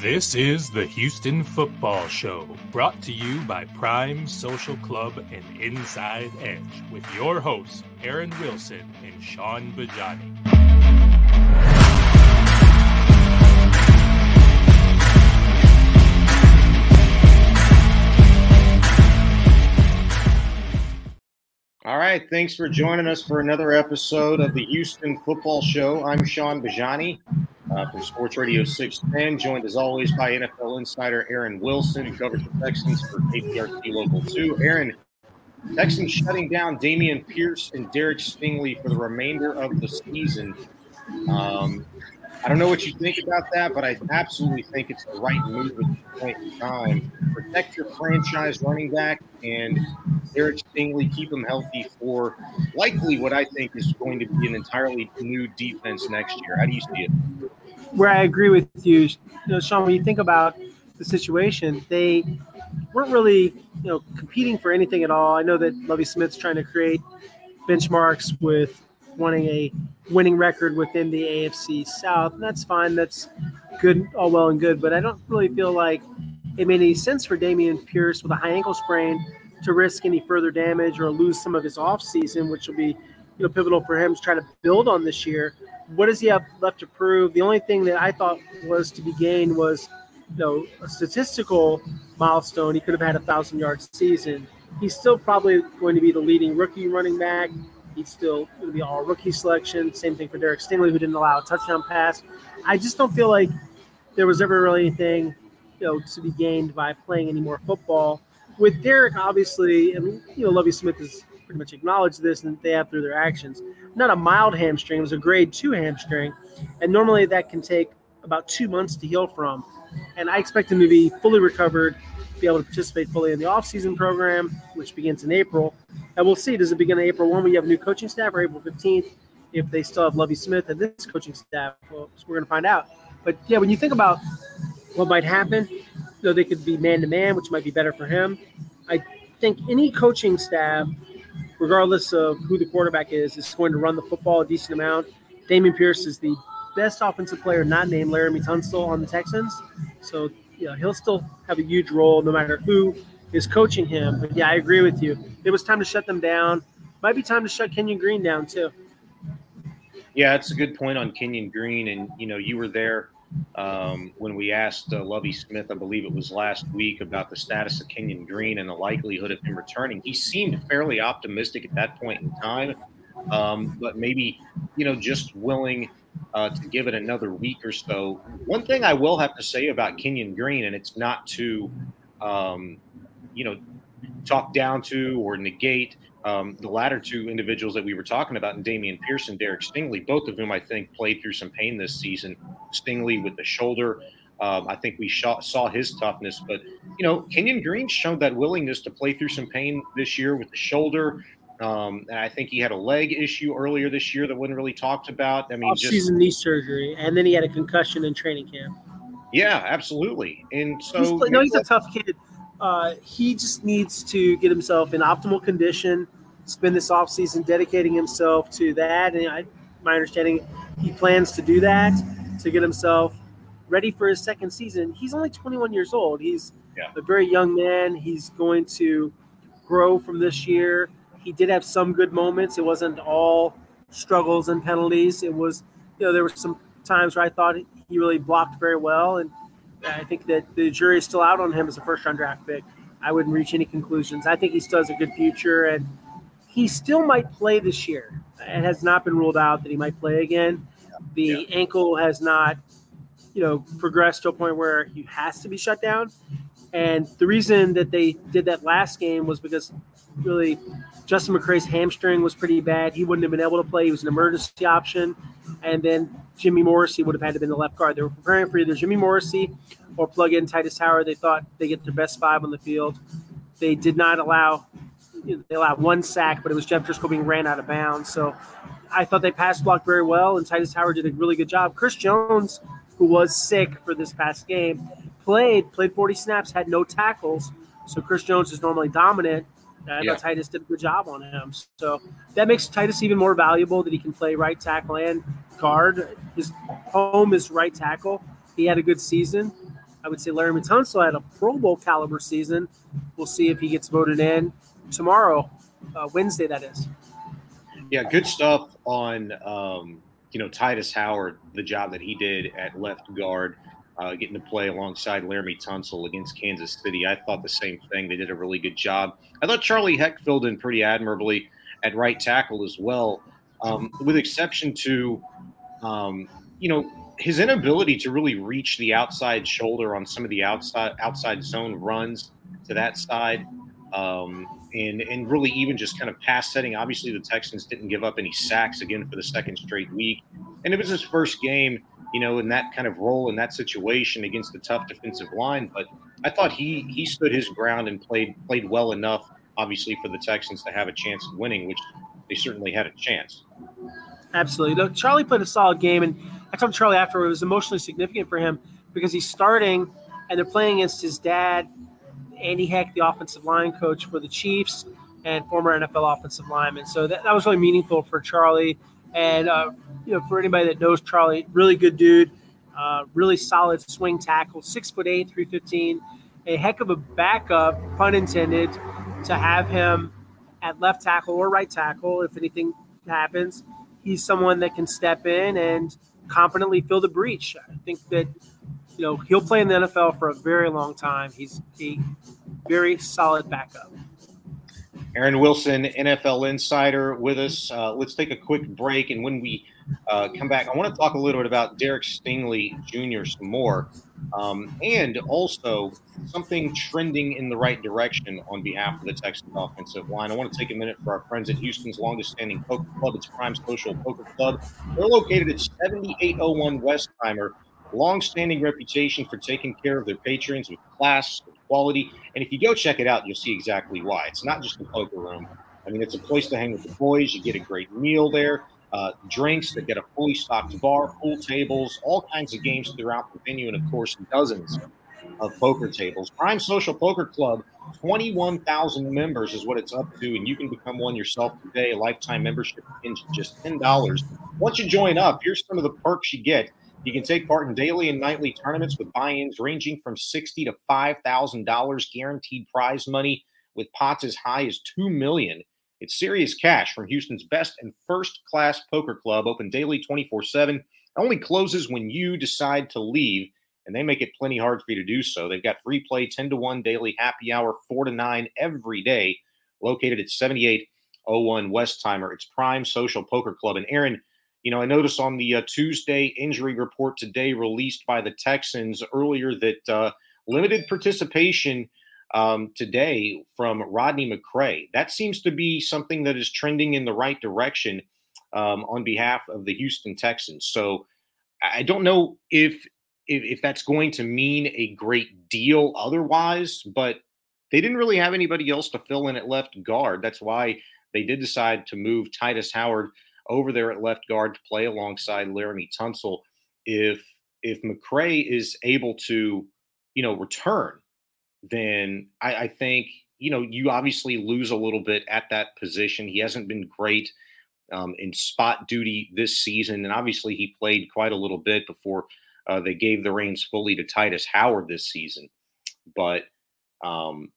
This is the Houston Football Show, brought to you by Prime Social Club and Inside Edge, with your hosts, Aaron Wilson and Shaun Bijani. All right, thanks for joining us for another episode of the Houston Football Show. I'm Shaun Bijani uh, from Sports Radio 610, joined as always by NFL insider Aaron Wilson, who covers the Texans for KPRC Local 2. Aaron, Texans shutting down Dameon Pierce and Derek Stingley for the remainder of the season. Um, I don't know what you think about that, but I absolutely think it's the right move at this point in time. Protect your franchise running back and Derek Stingley, keep him healthy for likely what I think is going to be an entirely new defense next year. How do you see it? Where I agree with you, you know, Shaun, when you think about the situation, they weren't really, you know, competing for anything at all. I know that Lovie Smith's trying to create benchmarks with wanting a winning record within the AFC South, and that's fine. That's good, all well and good. But I don't really feel like it made any sense for Dameon Pierce with a high ankle sprain to risk any further damage or lose some of his offseason, which will be you know pivotal for him to try to build on this year. What does he have left to prove? The only thing that I thought was to be gained was you know a statistical milestone. He could have had a thousand yard season. He's still probably going to be the leading rookie running back. He's still going to be all rookie selection. Same thing for Derek Stingley, who didn't allow a touchdown pass. I just don't feel like there was ever really anything, you know, to be gained by playing any more football. With Derek, obviously, and you know, Lovie Smith has pretty much acknowledged this, and they have through their actions. Not a mild hamstring; it was a grade two hamstring, and normally that can take about two months to heal from. And I expect him to be fully recovered, be able to participate fully in the offseason program, which begins in April. And we'll see. Does it begin in April 1 when have a new coaching staff or April 15th if they still have Lovie Smith and this coaching staff? Well, we're going to find out. But yeah, when you think about what might happen, you know, they could be man to man, which might be better for him. I think any coaching staff, regardless of who the quarterback is, is going to run the football a decent amount. Dameon Pierce is the best offensive player not named Laremy Tunsil on the Texans. So, you know, he'll still have a huge role no matter who is coaching him. But yeah, I agree with you. It was time to shut them down. Might be time to shut Kenyon Green down too. Yeah, that's a good point on Kenyon Green. And, you know, you were there um, when we asked uh, Lovie Smith, I believe it was last week, about the status of Kenyon Green and the likelihood of him returning. He seemed fairly optimistic at that point in time, um, but maybe, you know, just willing uh, to give it another week or so. One thing I will have to say about Kenyon Green, and it's not to, um, you know, talk down to or negate um, the latter two individuals that we were talking about, and Dameon Pearson, Derek Stingley, both of whom I think played through some pain this season. Stingley with the shoulder. Um, I think we saw, saw his toughness, but you know, Kenyon Green showed that willingness to play through some pain this year with the shoulder. Um, and I think he had a leg issue earlier this year that wasn't really talked about. I mean, off season knee surgery, and then he had a concussion in training camp. Yeah, absolutely. And so, he's, no, he's a tough kid. Uh, he just needs to get himself in optimal condition, spend this offseason dedicating himself to that. And I, my understanding, he plans to do that to get himself ready for his second season. He's only 21 years old. He's yeah. a very young man. He's going to grow from this year. He did have some good moments. It wasn't all struggles and penalties. It was, you know, there were some times where I thought he really blocked very well. And I think that the jury is still out on him as a first round draft pick. I wouldn't reach any conclusions. I think he still has a good future, and he still might play this year. It has not been ruled out that he might play again. The yeah. ankle has not, you know, progressed to a point where he has to be shut down. And the reason that they did that last game was because really Justin McCray's hamstring was pretty bad. He wouldn't have been able to play. He was an emergency option. And then Jimmy Morrissey would have had to been the left guard. They were preparing for either Jimmy Morrissey or plug in Tytus Howard. They thought they get their best five on the field. They did not allow they allowed one sack, but it was Jeff Driskel being ran out of bounds. So I thought they pass blocked very well, and Tytus Howard did a really good job. Chris Jones, who was sick for this past game, played played 40 snaps, had no tackles. So Chris Jones is normally dominant. I yeah. thought Tytus did a good job on him. So that makes Tytus even more valuable that he can play right tackle and guard. His home is right tackle. He had a good season. I would say Laremy Tunsil had a Pro Bowl caliber season. We'll see if he gets voted in tomorrow, uh, Wednesday, that is. Yeah, good stuff on um, you know Tytus Howard, the job that he did at left guard, uh, getting to play alongside Laremy Tunsil against Kansas City. I thought the same thing. They did a really good job. I thought Charlie Heck filled in pretty admirably at right tackle as well, um, with exception to um, you know his inability to really reach the outside shoulder on some of the outside outside zone runs to that side. Um, and and really even just kind of pass setting. Obviously, the Texans didn't give up any sacks again for the second straight week, and it was his first game, you know, in that kind of role in that situation against the tough defensive line. But I thought he he stood his ground and played played well enough, obviously, for the Texans to have a chance of winning, which they certainly had a chance. Absolutely. Look, Charlie played a solid game, and I talked to Charlie after it was emotionally significant for him because he's starting and they're playing against his dad Andy Heck, the offensive line coach for the Chiefs and former NFL offensive lineman. So that, that was really meaningful for Charlie. And, uh, you know, for anybody that knows Charlie, really good dude, uh, really solid swing tackle, six foot eight, 315, a heck of a backup, pun intended, to have him at left tackle or right tackle if anything happens. He's someone that can step in and competently fill the breach. I think that you know, he'll play in the NFL for a very long time. He's a very solid backup. Aaron Wilson, NFL insider, with us. Uh, let's take a quick break, and when we uh, come back, I want to talk a little bit about Derek Stingley Jr. some more, um, and also something trending in the right direction on behalf of the Texans offensive line. I want to take a minute for our friends at Houston's longest-standing poker club, it's Prime Social Poker Club. They're located at 7801 Westheimer long-standing reputation for taking care of their patrons with class, with quality, and if you go check it out, you'll see exactly why. It's not just a poker room. I mean, it's a place to hang with the boys. You get a great meal there, uh, drinks. They get a fully stocked bar, pool tables, all kinds of games throughout the venue, and of course, dozens of poker tables. Prime Social Poker Club, 21,000 members is what it's up to, and you can become one yourself today. A lifetime membership in just $10. Once you join up, here's some of the perks you get. You can take part in daily and nightly tournaments with buy-ins ranging from sixty to five thousand dollars, guaranteed prize money with pots as high as two million. It's serious cash from Houston's best and first-class poker club, open daily, twenty-four seven. Only closes when you decide to leave, and they make it plenty hard for you to do so. They've got free play, ten to one daily happy hour, four to nine every day. Located at seventy-eight oh one Westheimer. It's Prime Social Poker Club. And Aaron, you know, I noticed on the uh, Tuesday injury report today released by the Texans earlier that uh, limited participation um, today from Rodney McCray. That seems to be something that is trending in the right direction um, on behalf of the Houston Texans. So I don't know if, if if that's going to mean a great deal otherwise, but they didn't really have anybody else to fill in at left guard. That's why they did decide to move Tytus Howard over there at left guard to play alongside Laremy Tunsil. If if McCray is able to, you know, return, then I, I think you know you obviously lose a little bit at that position. He hasn't been great um, in spot duty this season, and obviously he played quite a little bit before uh, they gave the reins fully to Tytus Howard this season. But um,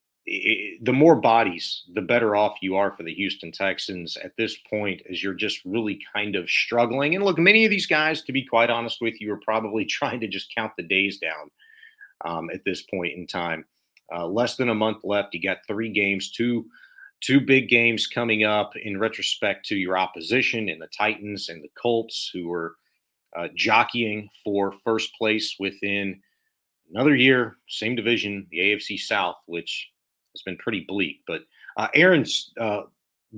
the more bodies, the better off you are for the Houston Texans at this point, as you're just really kind of struggling. And look, many of these guys, to be quite honest with you, are probably trying to just count the days down um, at this point in time. Uh, less than a month left. You got three games, two two big games coming up in retrospect to your opposition in the Titans and the Colts, who were uh, jockeying for first place within another year, same division, the AFC South, which has been pretty bleak. But uh, Aaron's uh,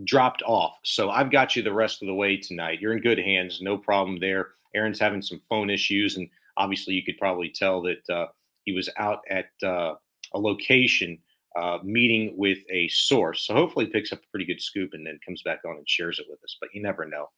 dropped off, so I've got you the rest of the way tonight. You're in good hands, no problem there. Aaron's having some phone issues, and obviously you could probably tell that uh, he was out at uh, a location uh, meeting with a source. So hopefully he picks up a pretty good scoop and then comes back on and shares it with us. But you never know.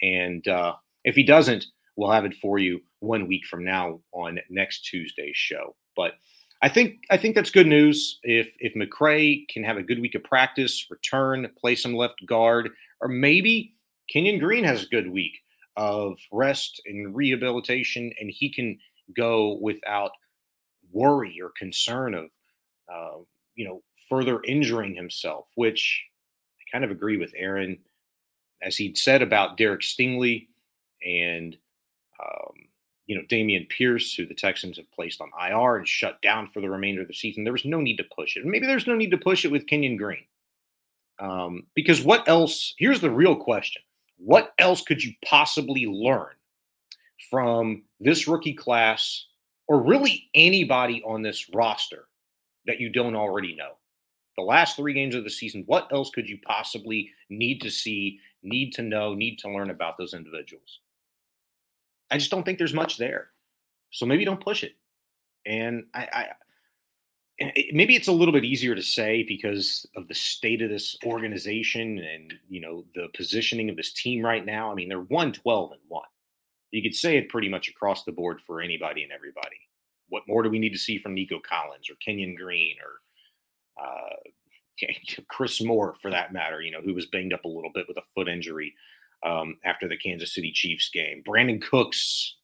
And uh, if he doesn't, we'll have it for you one week from now on next Tuesday's show. But I think I think that's good news. If if McCray can have a good week of practice, return, play some left guard, or maybe Kenyon Green has a good week of rest and rehabilitation, and he can go without worry or concern of, uh, you know, further injuring himself, which I kind of agree with Aaron, as he'd said about Derek Stingley and, um, you know, Dameon Pierce, who the Texans have placed on IR and shut down for the remainder of the season. There was no need to push it. Maybe there's no need to push it with Kenyon Green. Um, because what else? Here's the real question what else could you possibly learn from this rookie class or really anybody on this roster that you don't already know? The last three games of the season, what else could you possibly need to see, need to know, need to learn about those individuals? I just don't think there's much there. So maybe don't push it. And I, I maybe it's a little bit easier to say because of the state of this organization and you know the positioning of this team right now. I mean, they're 112 and 1. You could say it pretty much across the board for anybody and everybody. What more do we need to see from Nico Collins or Kenyon Green or uh, Chris Moore, for that matter? You know, who was banged up a little bit with a foot injury um, after the Kansas City Chiefs game. Brandin Cooks.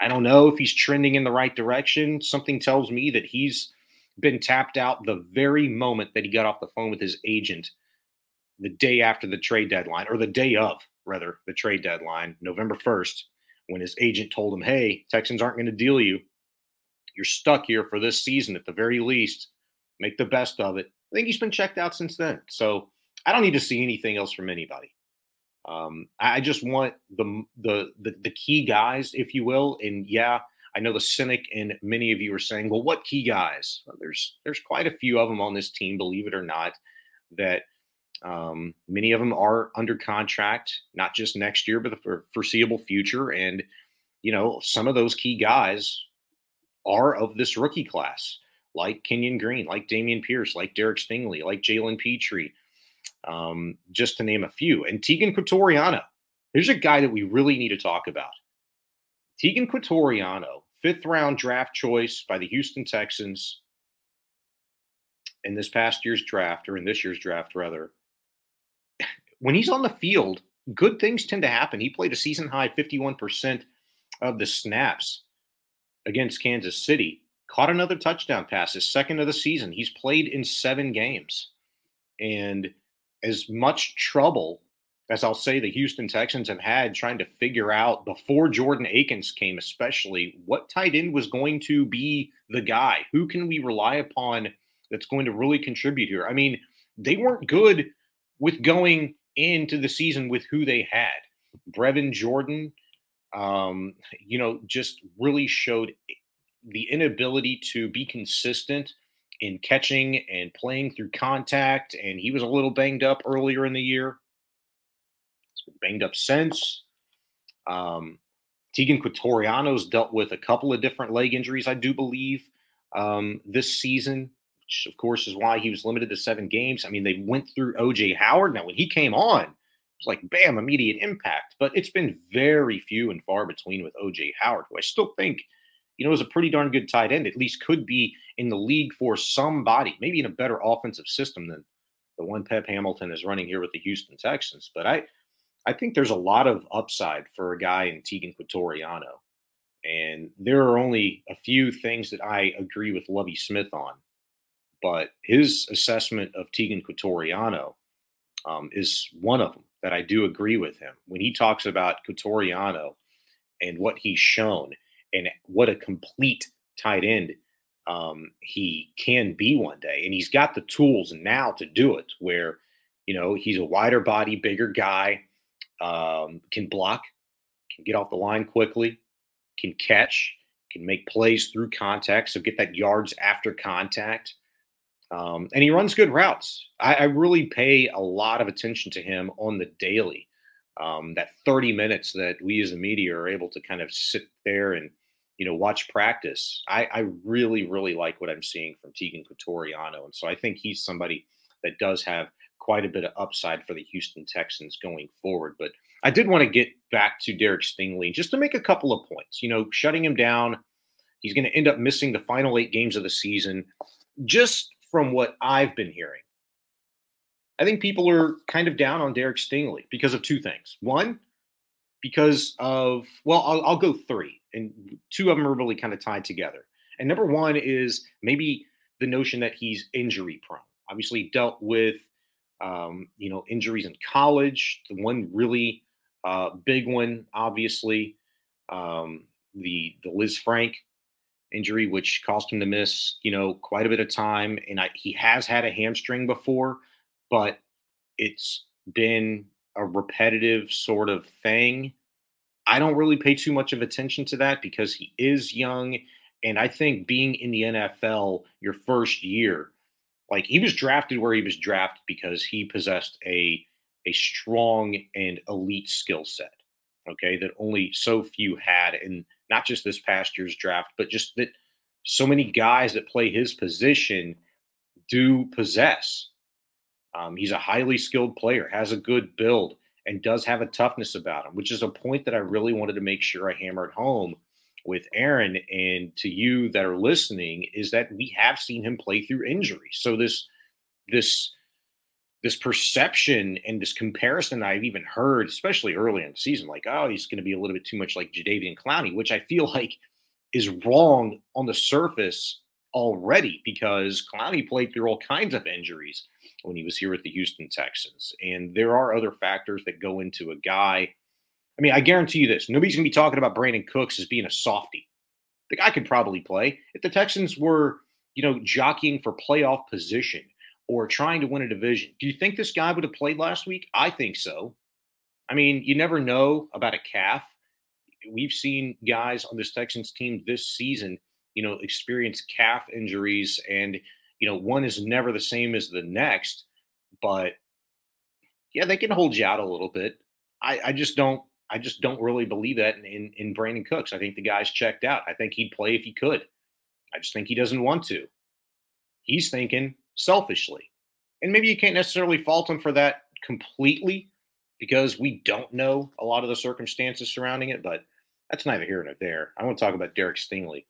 I don't know if he's trending in the right direction. Something tells me that he's been tapped out the very moment that he got off the phone with his agent the day after the trade deadline, or the day of, rather, the trade deadline, November 1st, when his agent told him, hey, Texans aren't going to deal you. You're stuck here for this season at the very least. Make the best of it. I think he's been checked out since then. So I don't need to see anything else from anybody. Um, I just want the, the the the key guys, if you will, and yeah, I know the cynic and many of you are saying, well, what key guys? Well, there's there's quite a few of them on this team, believe it or not, that um, many of them are under contract, not just next year, but the foreseeable future. And you know, some of those key guys are of this rookie class, like Kenyon Green, like Dameon Pierce, like Derek Stingley, like Jalen Pitre, um, just to name a few. And Teagan Quitoriano, here's a guy that we really need to talk about. Teagan Quitoriano, fifth round draft choice by the Houston Texans in this past year's draft, or in this year's draft, rather. When he's on the field, good things tend to happen. He played a season high 51% of the snaps against Kansas City, caught another touchdown pass, his second of the season. He's played in seven games. And as much trouble as I'll say, the Houston Texans have had trying to figure out before Jordan Akins came, especially what tight end was going to be the guy. Who can we rely upon that's going to really contribute here? I mean, they weren't good with going into the season with who they had. Brevin Jordan, um, you know, just really showed the inability to be consistent in catching and playing through contact. And he was a little banged up earlier in the year He's been banged up since. Um, Teagan Quitoriano's dealt with a couple of different leg injuries, I do believe, um, this season, which of course is why he was limited to seven games. I mean, they went through OJ Howard. Now, when he came on, it was like bam, immediate impact. But it's been very few and far between with OJ Howard, who I still think, you know, is a pretty darn good tight end. At least could be in the league for somebody, maybe in a better offensive system than the one Pep Hamilton is running here with the Houston Texans. But I I think there's a lot of upside for a guy in Teagan Quitoriano. And there are only a few things that I agree with Lovie Smith on. But his assessment of Teagan Quitoriano um, is one of them that I do agree with him. When he talks about Quitoriano and what he's shown and what a complete tight end um, he can be one day. And he's got the tools now to do it, where, you know, he's a wider body, bigger guy um, can block, can get off the line quickly, can catch, can make plays through contact, so get that yards after contact. Um, and he runs good routes. I, I, really pay a lot of attention to him on the daily. Um, that 30 minutes that we as the media are able to kind of sit there and you know watch practice. I, I really, really like what I'm seeing from Teagan Quitoriano, and so I think he's somebody that does have quite a bit of upside for the Houston Texans going forward. But I did want to get back to Derek Stingley just to make a couple of points. You know, shutting him down, he's going to end up missing the final eight games of the season. Just from what I've been hearing, I think people are kind of down on Derek Stingley because of two things. One, because of, well, I'll, I'll go three, and two of them are really kind of tied together. And number one is maybe the notion that he's injury prone. Obviously, dealt with um, you know injuries in college. The one really uh, big one, obviously, um, the the Lisfranc injury, which caused him to miss you know quite a bit of time. And I, he has had a hamstring before, but it's been a repetitive sort of thing. I don't really pay too much of attention to that because he is young. And I think being in the NFL your first year, like he was drafted where he was drafted because he possessed a a strong and elite skill set. Okay, that only so few had, and not just this past year's draft, but just that so many guys that play his position do possess. Um, he's a highly skilled player, has a good build, and does have a toughness about him, which is a point that I really wanted to make sure I hammered home with Aaron and to you that are listening is that we have seen him play through injury. So this this this perception and this comparison I've even heard, especially early in the season, like, oh, he's going to be a little bit too much like Jadeveon Clowney, which I feel like is wrong on the surface already because Clowney played through all kinds of injuries when he was here with the Houston Texans. And there are other factors that go into a guy. I mean, I guarantee you this nobody's going to be talking about Brandin Cooks as being a softy. The guy could probably play. If the Texans were, you know, jockeying for playoff position or trying to win a division, do you think this guy would have played last week? I think so. I mean, you never know about a calf. We've seen guys on this Texans team this season you know, experience calf injuries and, you know, one is never the same as the next, but yeah, they can hold you out a little bit. I, I just don't, I just don't really believe that in, in, in Brandin Cooks. I think the guy's checked out. I think he'd play if he could. I just think he doesn't want to. He's thinking selfishly. And maybe you can't necessarily fault him for that completely because we don't know a lot of the circumstances surrounding it, but that's neither here nor there. I want to talk about Derek Stingley.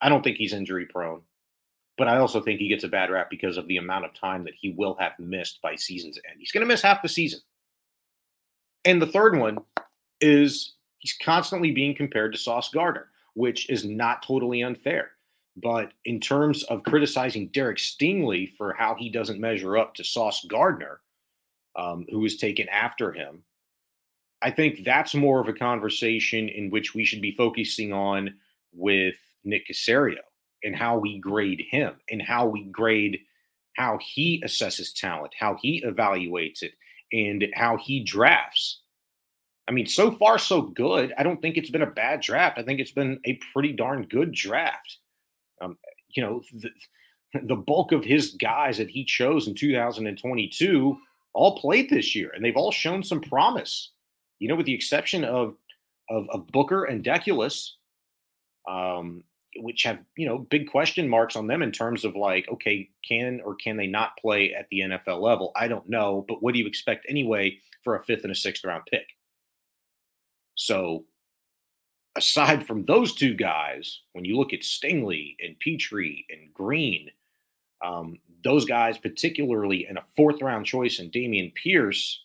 I don't think he's injury prone, but I also think he gets a bad rap because of the amount of time that he will have missed by season's end. He's going to miss half the season. And the third one is he's constantly being compared to Sauce Gardner, which is not totally unfair. But in terms of criticizing Derek Stingley for how he doesn't measure up to Sauce Gardner, um, who was taken after him, I think that's more of a conversation in which we should be focusing on with Nick Caserio and how we grade him and how we grade how he assesses talent, how he evaluates it, and how he drafts. I mean, so far, so good. I don't think it's been a bad draft. I think it's been a pretty darn good draft. Um, you know, the, the bulk of his guys that he chose in 2022 all played this year, and they've all shown some promise. You know, with the exception of of, of Booker and Deculus, um, which have you know big question marks on them in terms of like, okay, can or can they not play at the NFL level? I don't know, but what do you expect anyway for a fifth and a sixth round pick? So, aside from those two guys, when you look at Stingley and Pitre and Green, um, those guys, particularly in a fourth round choice and Dameon Pierce,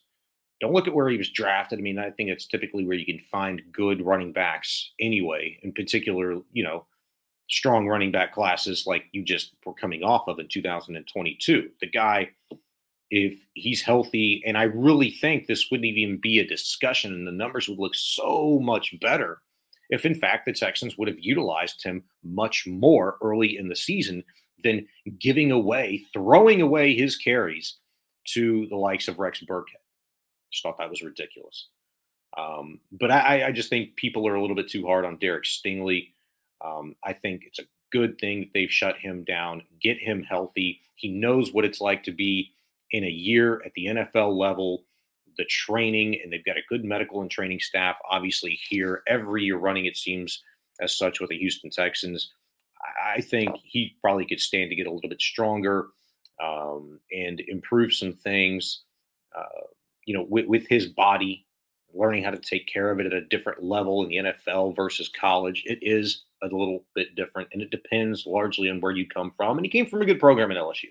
don't look at where he was drafted. I mean, I think it's typically where you can find good running backs anyway. In particular, you know, strong running back classes like you just were coming off of in 2022. The guy, if he's healthy, and I really think this wouldn't even be a discussion, and the numbers would look so much better if, in fact, the Texans would have utilized him much more early in the season than giving away, throwing away his carries to the likes of Rex Burkhead. Just thought that was ridiculous. Um, but I, I just think people are a little bit too hard on Derek Stingley. Um, I think it's a good thing that they've shut him down, get him healthy. He knows what it's like to be in a year at the NFL level, the training, and they've got a good medical and training staff, obviously, here every year running, it seems, as such with the Houston Texans. I think he probably could stand to get a little bit stronger um, and improve some things, uh, you know, with, with his body, learning how to take care of it at a different level in the NFL versus college. It is a little bit different, and it depends largely on where you come from. And he came from a good program at LSU.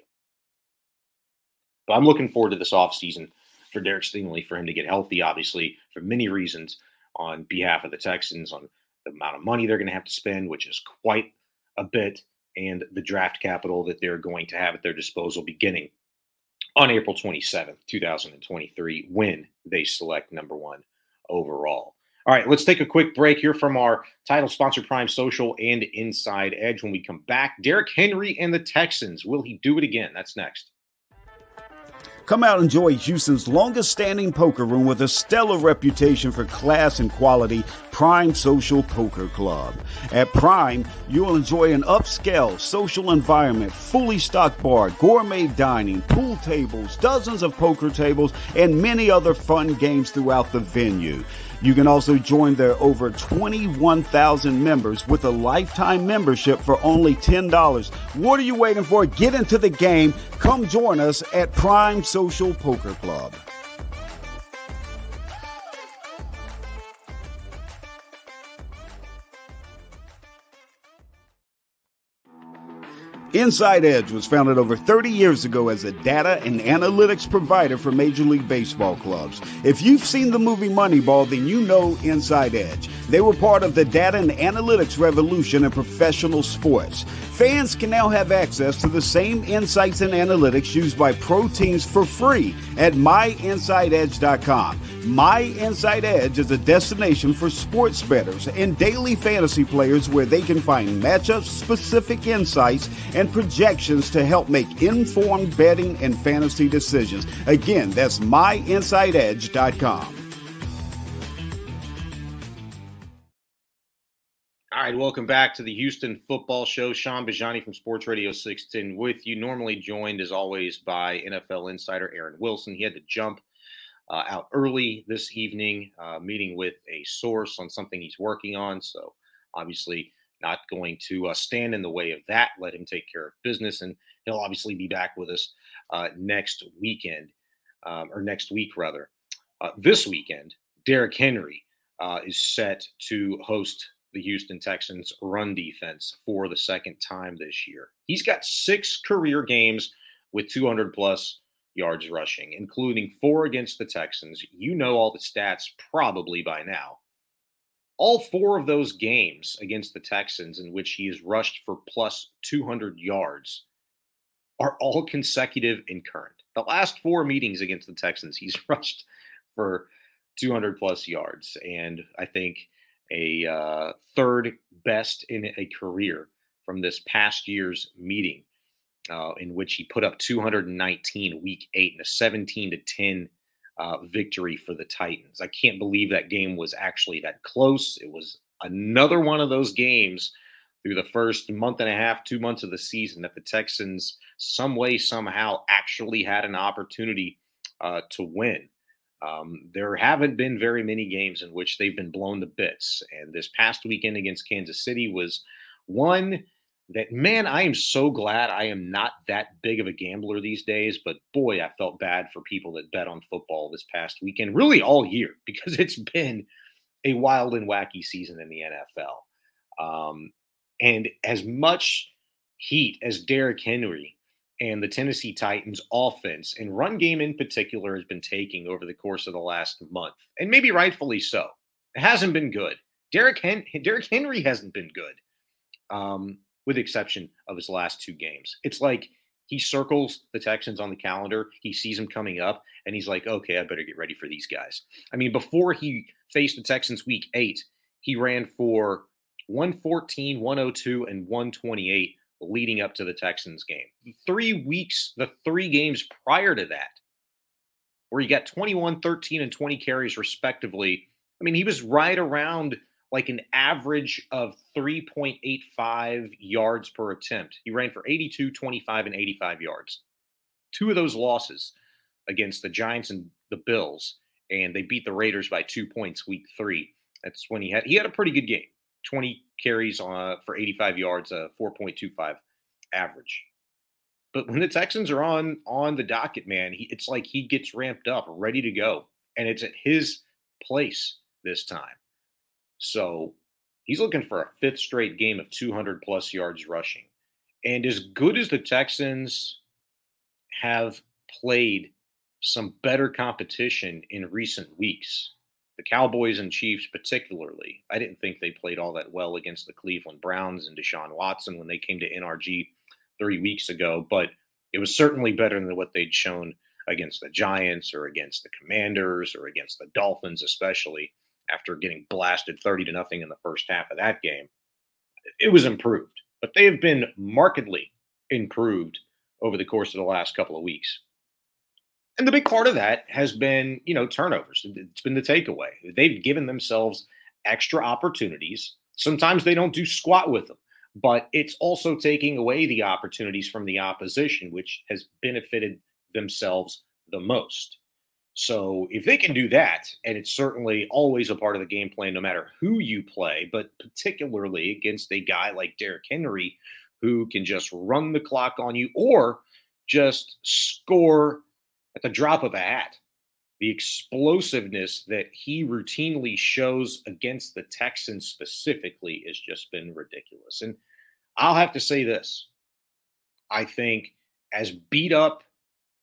But I'm looking forward to this offseason for Derek Stingley for him to get healthy, obviously, for many reasons on behalf of the Texans, on the amount of money they're going to have to spend, which is quite a bit and the draft capital that they're going to have at their disposal beginning on April 27th, 2023, when they select number one overall. All right, let's take a quick break here from our title sponsor, Prime Social and Inside Edge. When we come back, Derrick Henry and the Texans. Will he do it again? That's next. Come out and enjoy Houston's longest standing poker room with a stellar reputation for class and quality, Prime Social Poker Club. At Prime, you'll enjoy an upscale social environment, fully stocked bar, gourmet dining, pool tables, dozens of poker tables, and many other fun games throughout the venue. You can also join their over 21,000 members with a lifetime membership for only $10. What are you waiting for? Get into the game. Come join us at Prime Social Poker Club. Inside Edge was founded over 30 years ago as a data and analytics provider for Major League Baseball clubs. If you've seen the movie Moneyball, then you know Inside Edge. They were part of the data and analytics revolution in professional sports. Fans can now have access to the same insights and analytics used by pro teams for free at myinsideedge.com. My Inside Edge is a destination for sports bettors and daily fantasy players where they can find matchup specific insights and projections to help make informed betting and fantasy decisions. Again, that's myinsideedge.com. All right, welcome back to the Houston Football Show. Shaun Bijani from Sports Radio 610 with you. Normally joined, as always, by NFL insider Aaron Wilson. He had to jump uh, out early this evening, uh, meeting with a source on something he's working on. So, obviously, not going to uh, stand in the way of that. Let him take care of business, and he'll obviously be back with us uh, next weekend, um, or next week rather. Uh, this weekend, Derrick Henry uh, is set to host the Houston Texans run defense for the second time this year. He's got six career games with 200 plus yards rushing, including four against the Texans. You know all the stats probably by now. All four of those games against the Texans, in which he has rushed for plus 200 yards, are all consecutive and current. The last four meetings against the Texans, he's rushed for 200 plus yards. And I think a uh, third best in a career from this past year's meeting uh, in which he put up 219 week eight and a 17 to 10 uh, victory for the Titans. I can't believe that game was actually that close. It was another one of those games through the first month and a half, two months of the season that the Texans, some way, somehow, actually had an opportunity uh, to win. Um, there haven't been very many games in which they've been blown to bits. And this past weekend against Kansas City was one that man, I am so glad I am not that big of a gambler these days. But boy, I felt bad for people that bet on football this past weekend, really all year, because it's been a wild and wacky season in the NFL. Um, and as much heat as Derrick Henry and the Tennessee Titans offense and run game in particular has been taking over the course of the last month, and maybe rightfully so, it hasn't been good. Derrick, Hen- Derrick Henry hasn't been good. Um, with the exception of his last two games. It's like he circles the Texans on the calendar, he sees them coming up, and he's like, okay, I better get ready for these guys. I mean, before he faced the Texans week eight, he ran for 114, 102, and 128 leading up to the Texans game. The three weeks, the three games prior to that, where he got 21, 13, and 20 carries respectively. I mean, he was right around like an average of 3.85 yards per attempt. He ran for 82, 25, and 85 yards. Two of those losses against the Giants and the Bills, and they beat the Raiders by two points week three. That's when he had he had a pretty good game. 20 carries uh, for 85 yards, a uh, 4.25 average. But when the Texans are on on the docket, man, he, it's like he gets ramped up, ready to go, and it's at his place this time. So he's looking for a fifth straight game of 200 plus yards rushing. And as good as the Texans have played some better competition in recent weeks, the Cowboys and Chiefs, particularly, I didn't think they played all that well against the Cleveland Browns and Deshaun Watson when they came to NRG three weeks ago, but it was certainly better than what they'd shown against the Giants or against the Commanders or against the Dolphins, especially after getting blasted 30 to nothing in the first half of that game. It was improved, but they have been markedly improved over the course of the last couple of weeks. And the big part of that has been, you know, turnovers. It's been the takeaway. They've given themselves extra opportunities. Sometimes they don't do squat with them, but it's also taking away the opportunities from the opposition, which has benefited themselves the most. So if they can do that, and it's certainly always a part of the game plan, no matter who you play, but particularly against a guy like Derrick Henry, who can just run the clock on you or just score at the drop of a hat. The explosiveness that he routinely shows against the Texans specifically has just been ridiculous. And I'll have to say this I think as beat up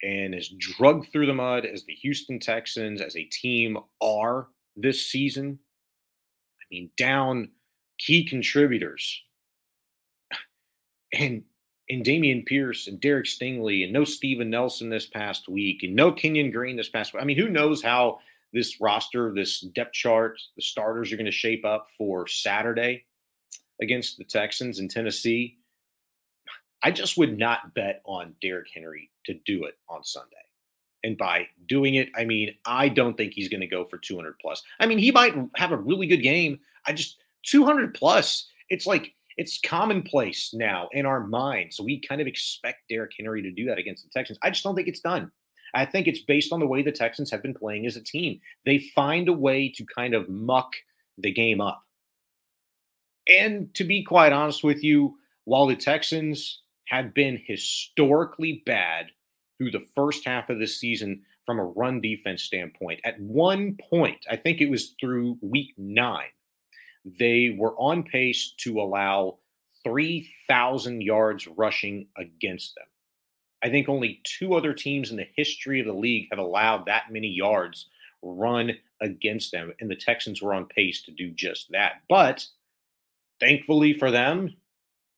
and as drugged through the mud as the Houston Texans as a team are this season, I mean, down key contributors and and Dameon Pierce and Derek Stingley and no Steven Nelson this past week and no Kenyon Green this past week. I mean, who knows how this roster, this depth chart, the starters are going to shape up for Saturday against the Texans in Tennessee. I just would not bet on Derrick Henry to do it on Sunday. And by doing it, I mean, I don't think he's going to go for 200 plus. I mean, he might have a really good game. I just, 200 plus, it's like it's commonplace now in our mind. So we kind of expect Derrick Henry to do that against the Texans. I just don't think it's done. I think it's based on the way the Texans have been playing as a team. They find a way to kind of muck the game up. And to be quite honest with you, while the Texans had been historically bad through the first half of the season from a run defense standpoint, at one point, I think it was through week nine, they were on pace to allow 3,000 yards rushing against them. I think only two other teams in the history of the league have allowed that many yards run against them, and the Texans were on pace to do just that. But thankfully for them,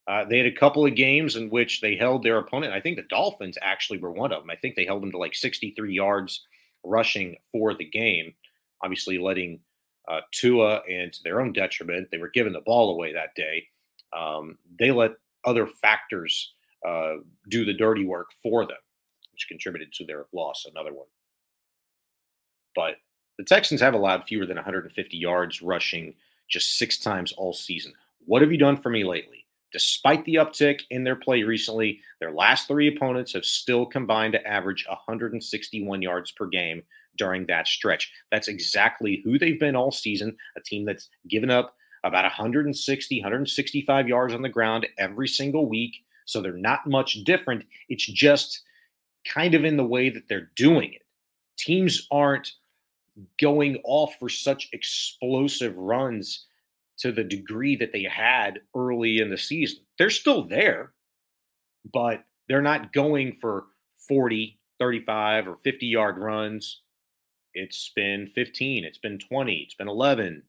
uh, they had a couple of games in which they held their opponent. I think the Dolphins actually were one of them. I think they held them to like 63 yards rushing for the game, obviously letting uh, Tua, and to their own detriment, they were giving the ball away that day. Um, they let other factors uh, do the dirty work for them, which contributed to their loss. Another one. But the Texans have allowed fewer than 150 yards rushing just six times all season. What have you done for me lately? Despite the uptick in their play recently, their last three opponents have still combined to average 161 yards per game during that stretch. That's exactly who they've been all season, a team that's given up about 160, 165 yards on the ground every single week. So they're not much different. It's just kind of in the way that they're doing it. Teams aren't going off for such explosive runs to the degree that they had early in the season. They're still there, but they're not going for 40, 35, or 50 yard runs it's been 15, it's been 20, it's been 11.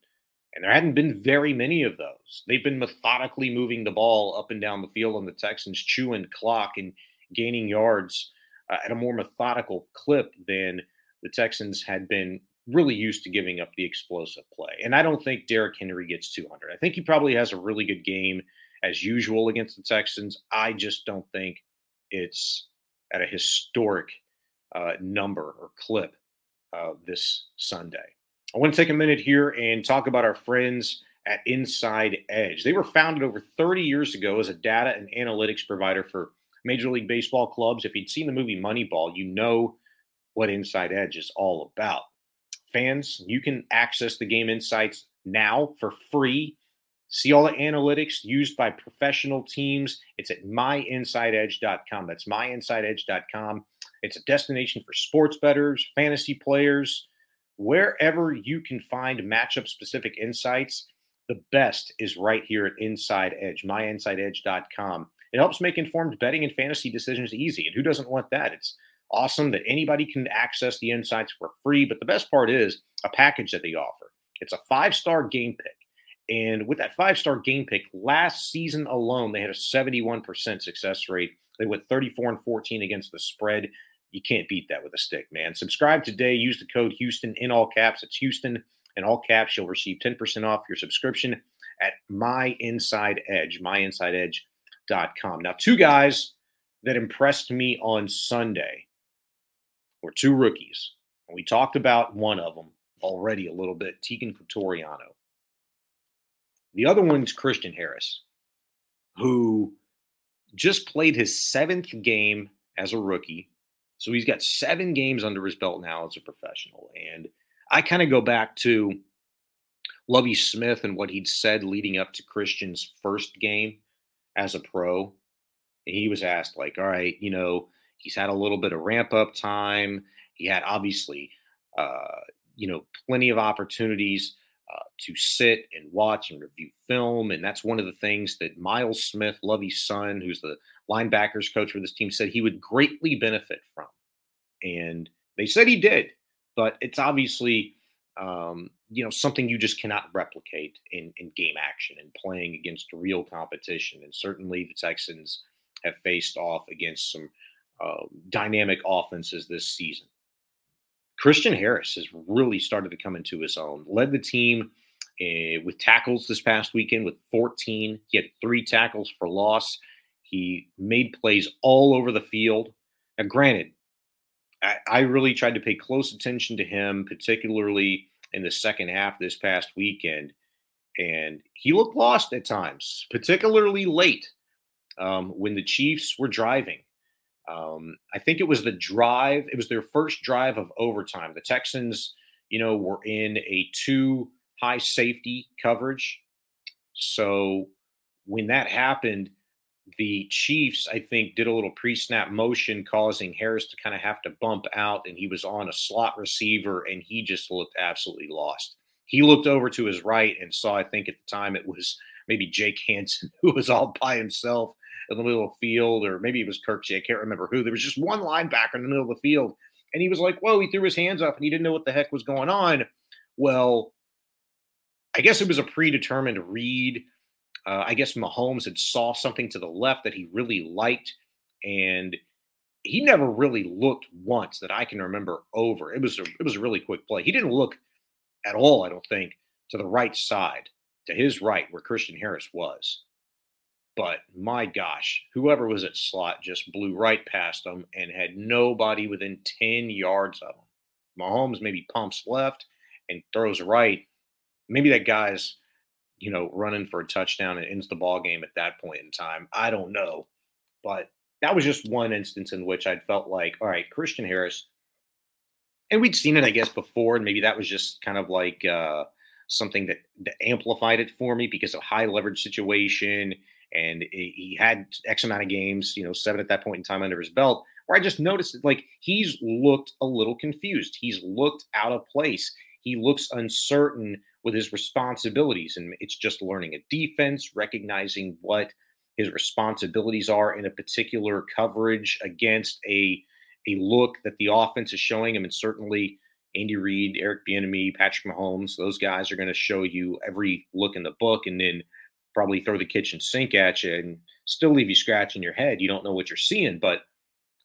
And there hadn't been very many of those. They've been methodically moving the ball up and down the field on the Texans, chewing clock and gaining yards uh, at a more methodical clip than the Texans had been really used to giving up the explosive play. And I don't think Derrick Henry gets 200. I think he probably has a really good game as usual against the Texans. I just don't think it's at a historic uh, number or clip uh, this Sunday. I want to take a minute here and talk about our friends at Inside Edge. They were founded over 30 years ago as a data and analytics provider for Major League Baseball clubs. If you'd seen the movie Moneyball, you know what Inside Edge is all about. Fans, you can access the game insights now for free. See all the analytics used by professional teams. It's at myinsideedge.com. That's myinsideedge.com. It's a destination for sports bettors, fantasy players, wherever you can find matchup specific insights. The best is right here at Inside Edge, myinsideedge.com. It helps make informed betting and fantasy decisions easy. And who doesn't want that? It's awesome that anybody can access the insights for free. But the best part is a package that they offer. It's a five star game pick. And with that five star game pick, last season alone, they had a 71% success rate. They went 34 and 14 against the spread. You can't beat that with a stick, man. Subscribe today. Use the code Houston in all caps. It's Houston in all caps. You'll receive 10% off your subscription at My Inside Edge, myinsideedge.com. Now, two guys that impressed me on Sunday were two rookies. And we talked about one of them already a little bit, Teagan Quitoriano. The other one's Christian Harris, who just played his seventh game as a rookie. So he's got seven games under his belt now as a professional. And I kind of go back to Lovie Smith and what he'd said leading up to Christian's first game as a pro. And He was asked, like, all right, you know, he's had a little bit of ramp up time. He had obviously, uh, you know, plenty of opportunities uh, to sit and watch and review film. And that's one of the things that Miles Smith, Lovie's son, who's the linebackers coach for this team, said he would greatly benefit from. And they said he did, but it's obviously, um, you know, something you just cannot replicate in, in game action and playing against real competition. And certainly the Texans have faced off against some uh, dynamic offenses this season. Christian Harris has really started to come into his own. Led the team uh, with tackles this past weekend with 14. He had three tackles for loss. He made plays all over the field. Now, granted, I, I really tried to pay close attention to him, particularly in the second half this past weekend. And he looked lost at times, particularly late um, when the Chiefs were driving. Um, I think it was the drive. It was their first drive of overtime. The Texans, you know, were in a two high safety coverage. So when that happened, the Chiefs, I think, did a little pre snap motion, causing Harris to kind of have to bump out. And he was on a slot receiver and he just looked absolutely lost. He looked over to his right and saw, I think at the time it was maybe Jake Hansen, who was all by himself in the middle of the field, or maybe it was Kirksey. I can't remember who. There was just one linebacker in the middle of the field, and he was like, "Whoa!" He threw his hands up, and he didn't know what the heck was going on. Well, I guess it was a predetermined read. Uh, I guess Mahomes had saw something to the left that he really liked, and he never really looked once that I can remember over. It was a, it was a really quick play. He didn't look at all, I don't think, to the right side, to his right, where Christian Harris was. But my gosh, whoever was at slot just blew right past them and had nobody within 10 yards of them. Mahomes maybe pumps left and throws right. Maybe that guy's, you know, running for a touchdown and ends the ball game at that point in time. I don't know. But that was just one instance in which I'd felt like, all right, Christian Harris, and we'd seen it, I guess, before, and maybe that was just kind of like uh, something that, that amplified it for me because of high leverage situation and he had X amount of games, you know, seven at that point in time under his belt, where I just noticed like he's looked a little confused. He's looked out of place. He looks uncertain with his responsibilities, and it's just learning a defense, recognizing what his responsibilities are in a particular coverage against a a look that the offense is showing him, and certainly Andy Reid, Eric Bieniemy, Patrick Mahomes, those guys are going to show you every look in the book, and then probably throw the kitchen sink at you and still leave you scratching your head. You don't know what you're seeing, but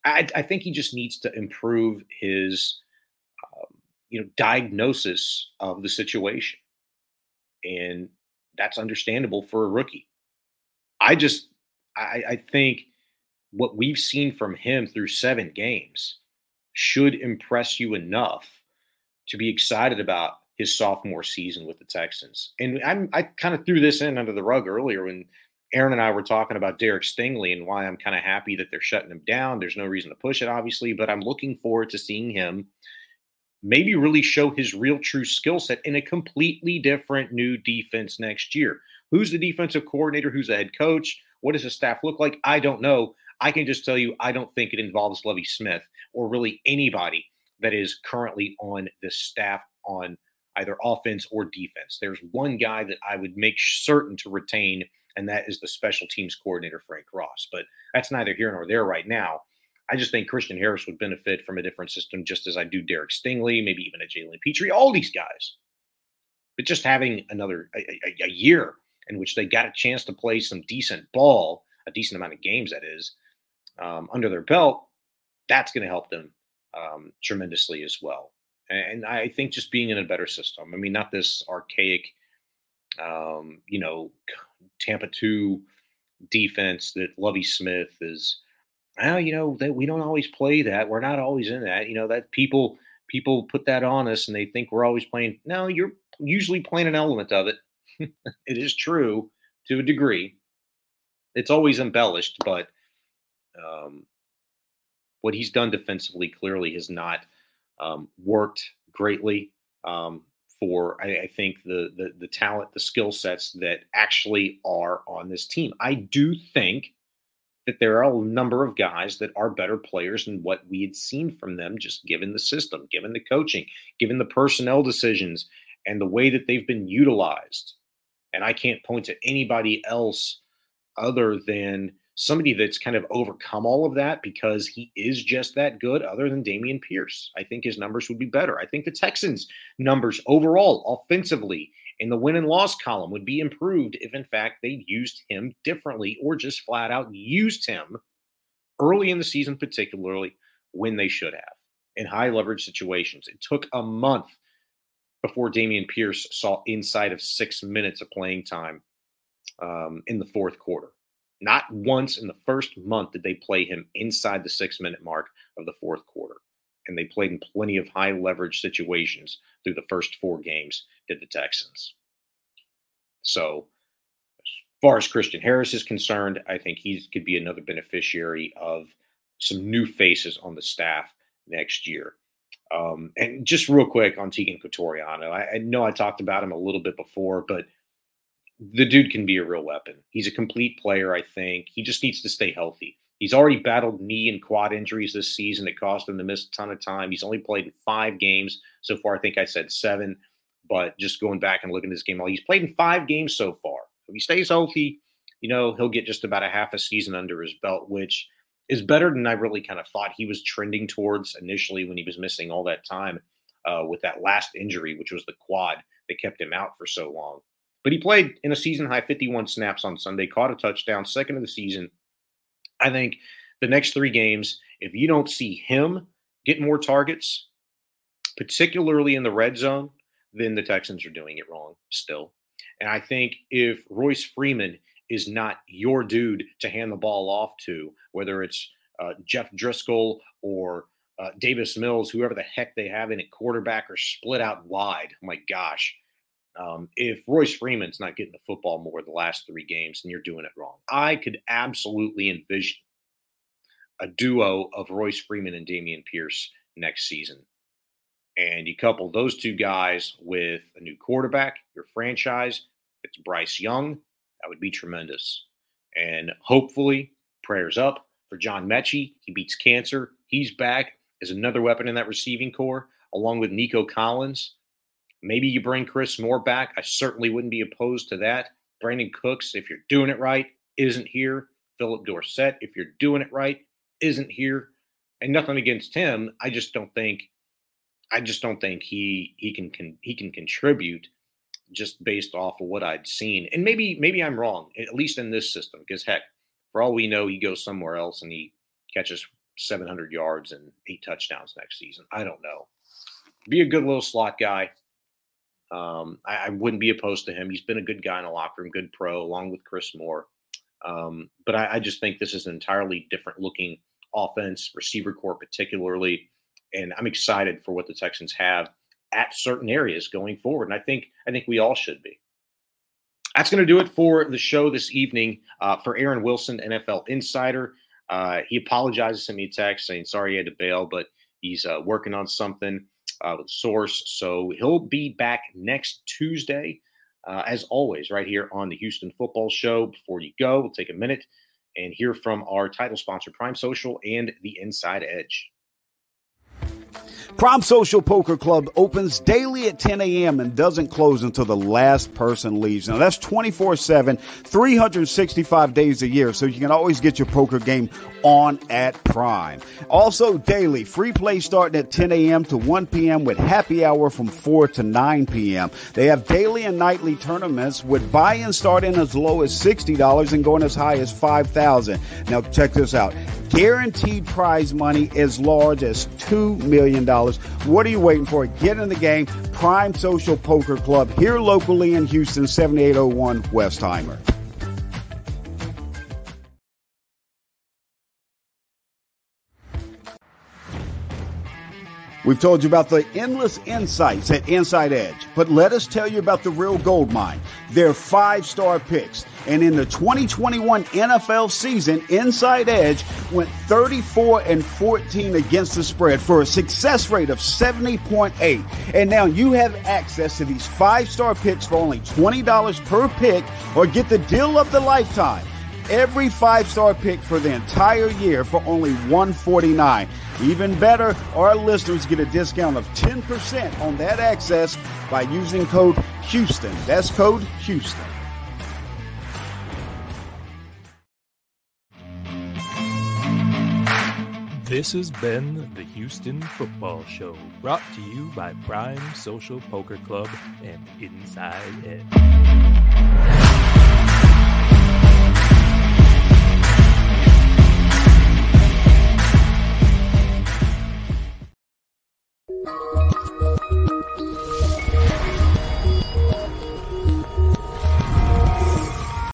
I, I think he just needs to improve his, um, you know, diagnosis of the situation, and that's understandable for a rookie. I just, I, I think what we've seen from him through seven games should impress you enough to be excited about his sophomore season with the Texans. And I'm, I kind of threw this in under the rug earlier when Aaron and I were talking about Derek Stingley and why I'm kind of happy that they're shutting him down. There's no reason to push it, obviously, but I'm looking forward to seeing him maybe really show his real true skill set in a completely different new defense next year. Who's the defensive coordinator? Who's the head coach? What does the staff look like? I don't know. I can just tell you, I don't think it involves Lovie Smith or really anybody that is currently on the staff on either offense or defense. There's one guy that I would make certain to retain, and that is the special teams coordinator, Frank Ross. But that's neither here nor there right now. I just think Christian Harris would benefit from a different system, just as I do Derek Stingley, maybe even a Jalen Pitre, all these guys. But just having another a, a, a year in which they got a chance to play some decent ball, a decent amount of games, that is, um, under their belt, that's going to help them um, tremendously as well. And I think just being in a better system. I mean, not this archaic, um, you know, Tampa two defense that Lovie Smith is. Well, you know that we don't always play that. We're not always in that. You know that people people put that on us and they think we're always playing. No, you're usually playing an element of it. it is true to a degree. It's always embellished, but um, what he's done defensively clearly has not um, worked greatly um, for I, I think the, the the talent, the skill sets that actually are on this team. I do think that there are a number of guys that are better players than what we had seen from them, just given the system, given the coaching, given the personnel decisions, and the way that they've been utilized. And I can't point to anybody else other than somebody that's kind of overcome all of that because he is just that good, other than Dameon Pierce. I think his numbers would be better. I think the Texans' numbers overall, offensively, in the win and loss column would be improved if, in fact, they used him differently or just flat out used him early in the season, particularly when they should have in high leverage situations. It took a month before Dameon Pierce saw inside of six minutes of playing time um, in the fourth quarter. Not once in the first month did they play him inside the six minute mark of the fourth quarter. And they played in plenty of high leverage situations through the first four games, did the Texans. So, as far as Christian Harris is concerned, I think he could be another beneficiary of some new faces on the staff next year. Um, and just real quick on Teagan Quitoriano, I, I know I talked about him a little bit before, but the dude can be a real weapon. He's a complete player, I think. He just needs to stay healthy. He's already battled knee and quad injuries this season. that cost him to miss a ton of time. He's only played in five games so far. I think I said seven, but just going back and looking at this game, he's played in five games so far. If he stays healthy, you know, he'll get just about a half a season under his belt, which is better than I really kind of thought he was trending towards initially when he was missing all that time uh, with that last injury, which was the quad that kept him out for so long. But he played in a season high 51 snaps on Sunday, caught a touchdown, second of the season. I think the next three games, if you don't see him get more targets, particularly in the red zone, then the Texans are doing it wrong still. And I think if Royce Freeman is not your dude to hand the ball off to, whether it's uh, Jeff Driskel or uh, Davis Mills, whoever the heck they have in at quarterback, or split out wide. My gosh, um, if Royce Freeman's not getting the football more the last three games, and you're doing it wrong. I could absolutely envision a duo of Royce Freeman and Dameon Pierce next season. And you couple those two guys with a new quarterback, your franchise, it's Bryce Young, that would be tremendous. And hopefully, prayers up for John Metchie. He beats cancer. He's back as another weapon in that receiving corps, along with Nico Collins. Maybe you bring Chris Moore back. I certainly wouldn't be opposed to that. Brandin Cooks, if you're doing it right, isn't here. Phillip Dorsett, if you're doing it right, isn't here. And nothing against him. I just don't think I just don't think he he can, can he can contribute just based off of what I'd seen. And maybe maybe I'm wrong, at least in this system, because heck, for all we know, he goes somewhere else and he catches 700 yards and eight touchdowns next season. I don't know. Be a good little slot guy. Um, I, I, wouldn't be opposed to him. He's been a good guy in the locker room, good pro, along with Chris Moore. Um, but I, I, just think this is an entirely different looking offense, receiver corps particularly, and I'm excited for what the Texans have at certain areas going forward. And I think I think we all should be. That's going to do it for the show this evening. Uh, for Aaron Wilson, NFL Insider, uh, he apologizes to me text saying sorry he had to bail, but he's uh, working on something uh, with Source. So he'll be back next Tuesday, uh, as always, right here on the Houston Football Show. Before you go, we'll take a minute and hear from our title sponsor, Prime Social and the Inside Edge. Prime Social Poker Club opens daily at 10 a.m. and doesn't close until the last person leaves. Now that's 24 7, 365 days a year, so you can always get your poker game on at Prime. Also, daily free play starting at 10 a.m. to 1 p.m. with happy hour from 4 to 9 p.m. They have daily and nightly tournaments with buy-in starting as low as $60 and going as high as 5000 Now check this out. Guaranteed prize money as large as $2 million. What are you waiting for? Get in the game. Prime Social Poker Club here locally in Houston, 7801 Westheimer. We've told you about the endless insights at Inside Edge, but let us tell you about the real gold mine. Their five star picks. And in the 2021 NFL season, Inside Edge went 34 and 14 against the spread for a success rate of 70.8. And now you have access to these five star picks for only $20 per pick or get the deal of the lifetime every five star pick for the entire year for only 149. Even better, our listeners get a discount of 10% on that access by using code Houston. That's code Houston. This has been the Houston Football Show, brought to you by Prime Social Poker Club and Inside Edge.